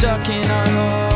stuck in our homes.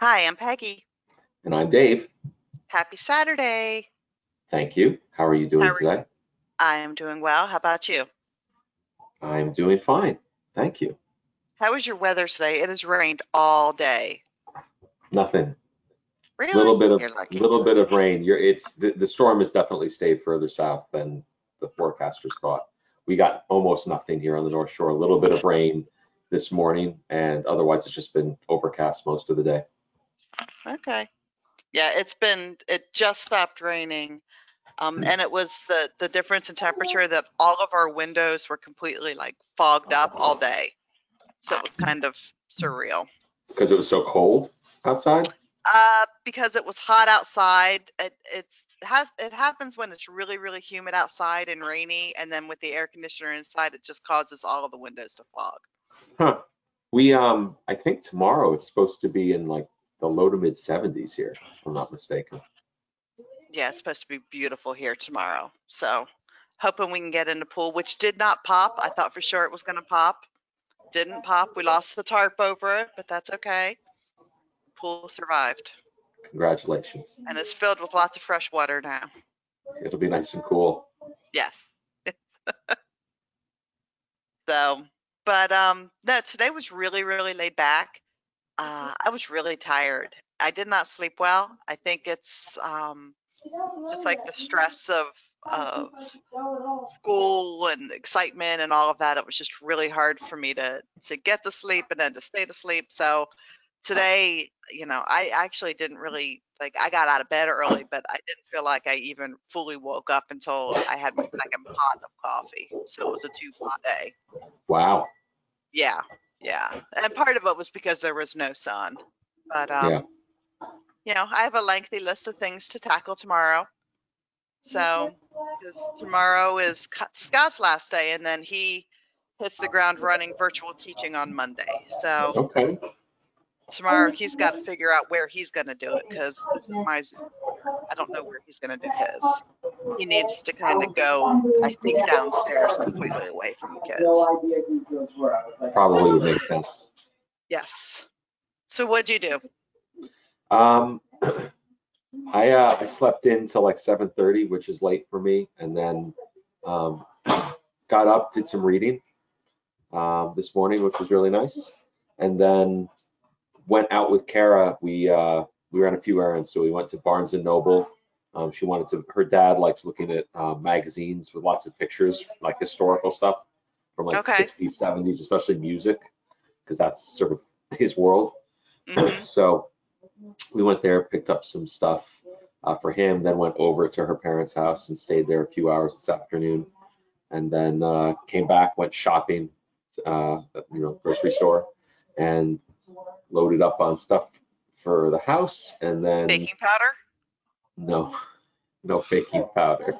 Hi, I'm Peggy. And I'm Dave. Happy Saturday. Thank you. How are you doing are you? today? I'm doing well. How about you? I'm doing fine. Thank you. How is your weather today? It has rained all day. Nothing. Really? Little bit of little bit of rain. You're it's the, the storm has definitely stayed further south than the forecasters thought. We got almost nothing here on the North Shore. A little bit of rain this morning, and otherwise it's just been overcast most of the day. Okay. Yeah, it's been, it just stopped raining. Um, and it was the, the difference in temperature that all of our windows were completely like fogged up all day. So it was kind of surreal. Because it was so cold outside. Uh, because it was hot outside. It, it's has it happens when it's really really humid outside and rainy, and then with the air conditioner inside, it just causes all of the windows to fog. Huh. We um I think tomorrow it's supposed to be in like the low to mid 70s here, if I'm not mistaken. Yeah, it's supposed to be beautiful here tomorrow. So hoping we can get in the pool, which did not pop. I thought for sure it was gonna pop. Didn't pop. We lost the tarp over it, but that's okay. Pool survived, Congratulations. and it's filled with lots of fresh water now. It'll be nice and cool. Yes. so, but um, no, today was really, really laid back. Uh, I was really tired. I did not sleep well. I think it's um, just like the stress of of school and excitement and all of that. It was just really hard for me to to get to sleep and then to stay to sleep. So today, you know, I actually didn't really like. I got out of bed early, but I didn't feel like I even fully woke up until I had my second pot of coffee. So it was a two pot day. Wow. Yeah, yeah. And part of it was because there was no sun. But um, Yeah. you know, I have a lengthy list of things to tackle tomorrow. So, because tomorrow is Scott's last day, and then he hits the ground running virtual teaching on Monday. So Okay. tomorrow he's got to figure out where he's going to do it because this is my Zoom. I don't know where he's going to do his. He needs to kind of go, I think, downstairs completely away from the kids. Probably would make sense. Yes. So what'd you do? Um, I uh, I slept in till like 7:30, which is late for me, and then um, got up, did some reading um, this morning, which was really nice, and then went out with Kara. We uh, we ran a few errands, so we went to Barnes and Noble. Um, she wanted to. Her dad likes looking at uh, magazines with lots of pictures, like historical stuff from like Okay. 60s, 70s, especially music, because that's sort of his world. Mhm. So we went there, picked up some stuff uh, for him, then went over to her parents' house and stayed there a few hours this afternoon, and then uh, came back, went shopping, uh, at, you know, grocery store, and loaded up on stuff for the house, and then Baking powder? No, no baking powder.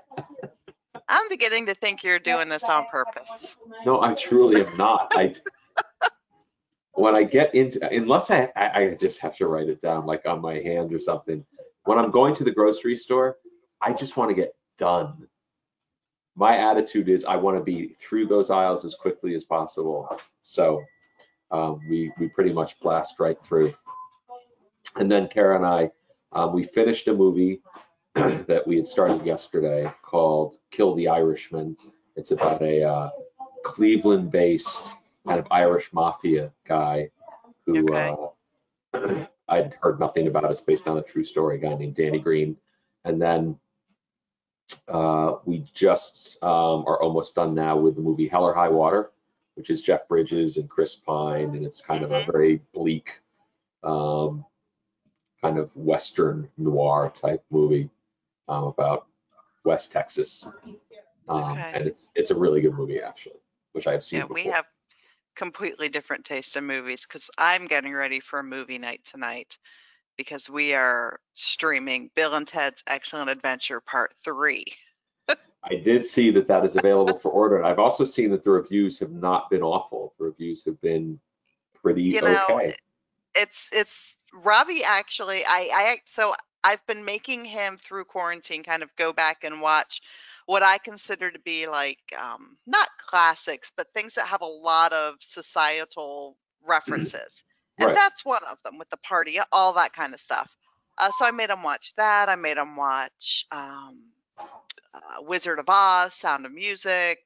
I'm beginning to think you're doing this on purpose. No, I truly am not. I when I get into unless I, I I just have to write it down like on my hand or something. When I'm going to the grocery store, I just want to get done. My attitude is I want to be through those aisles as quickly as possible. So um, we we pretty much blast right through. And then Kara and I, um, we finished a movie that we had started yesterday called Kill the Irishman. It's about a uh, Cleveland-based kind of Irish mafia guy who Okay. uh, I'd heard nothing about. It's based on a true story, a guy named Danny Greene. And then uh, we just um, are almost done now with the movie Hell or High Water, which is Jeff Bridges and Chris Pine, and it's kind of a Mhm. very bleak, um, kind of Western noir type movie um, about West Texas. Um, Okay. And it's it's a really good movie actually, which I have seen Yeah, before. we have completely different taste in movies because I'm getting ready for a movie night tonight because we are streaming Bill and Ted's Excellent Adventure Part 3. I did see that that is available for order. I've also seen that the reviews have not been awful. The reviews have been pretty You know, okay. It's it's Robbie actually I I so I've been making him through quarantine kind of go back and watch what I consider to be like um not classics but things that have a lot of societal references. And Right. that's one of them with the party, all that kind of stuff. Uh, so I made him watch that. I made him watch um, uh, Wizard of Oz, Sound of Music,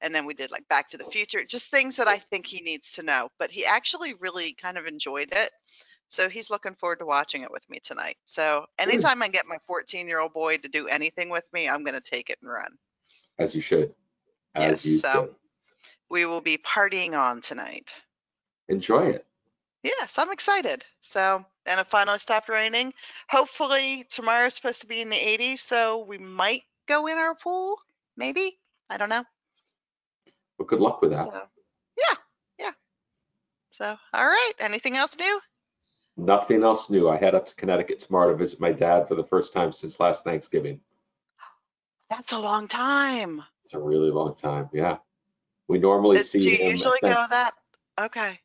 and then we did like Back to the Future, just things that I think he needs to know. But he actually really kind of enjoyed it. So he's looking forward to watching it with me tonight. So anytime I get my 14 year old boy to do anything with me, I'm going to take it and run. As you should. As Yes, you so- should. We will be partying on tonight. Enjoy it. Yes, I'm excited. So, and it finally stopped raining. Hopefully, tomorrow's supposed to be in the 80s, so we might go in our pool. Maybe. I don't know. But good luck with that. So, yeah, yeah. So, all right. Anything else new? Nothing else new. I head up to Connecticut tomorrow to visit my dad for the first time since last Thanksgiving. That's a long time. It's a really long time. Yeah. We normally see Do you him. usually go Thanks- that? Okay.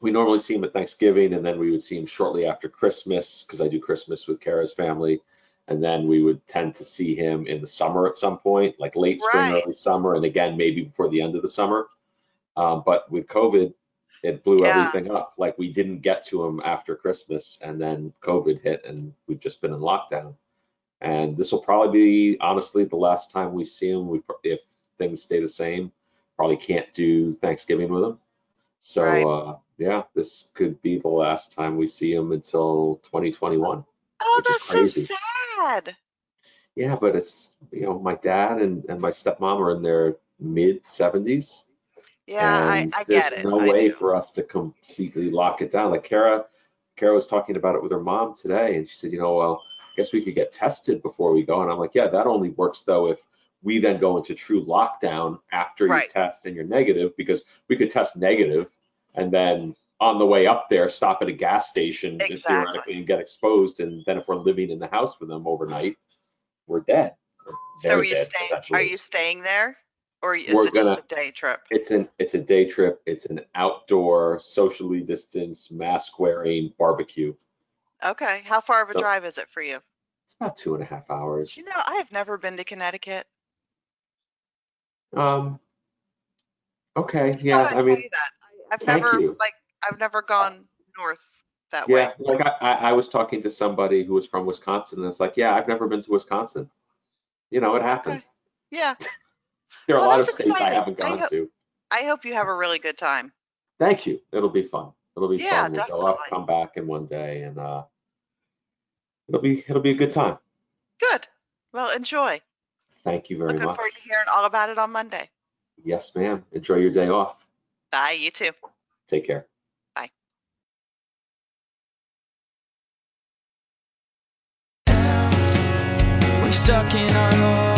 we normally see him at Thanksgiving, and then we would see him shortly after Christmas because I do Christmas with Kara's family, and then we would tend to see him in the summer at some point, like late spring, Right. early summer, and again maybe before the end of the summer. Um, but with COVID, it blew Yeah. everything up. Like we didn't get to him after Christmas, and then COVID hit, and we've just been in lockdown. And this will probably be honestly the last time we see him. We if things stay the same, probably can't do Thanksgiving with him. So Right. uh, yeah, this could be the last time we see him until 2021. Oh, that's so sad. Yeah, but it's you know my dad and, and my stepmom are in their mid 70s, Yeah, and I there's get it. no I way do. for us to completely lock it down. Like Kara, Kara was talking about it with her mom today, and she said, you know, well, I guess we could get tested before we go. And I'm like, yeah, that only works though if we then go into true lockdown after you test and you're negative, because we could test negative and then on the way up there stop at a gas station and Exactly. theoretically and get exposed. And then if we're living in the house with them overnight, we're dead. So they're are you dead, staying? Are you staying there, or is We're it just gonna- a day trip? It's an it's a day trip. It's an outdoor, socially distanced, mask wearing barbecue. Okay. How far of a So- drive is it for you? It's about two and a half hours. You know, I have never been to Connecticut. Um. Okay. Yeah. I'd I mean, that. I, I've thank never you. like I've never gone north that yeah. way. Like I, I I was talking to somebody who was from Wisconsin, and it's like, yeah, I've never been to Wisconsin. You know, it happens. Yeah. There are Well, a lot of that's states I haven't I gone to. I hope you have a really good time. Thank you. It'll be fun. It'll be Yeah, fun. We'll go up, come back in one day, and uh, it'll be it'll be a good time. Good. Well, enjoy. Thank you very much. Looking much. forward to hearing all about it on Monday. Yes, ma'am. Enjoy your day off. Bye. You too. Take care. Bye. We're stuck in our home.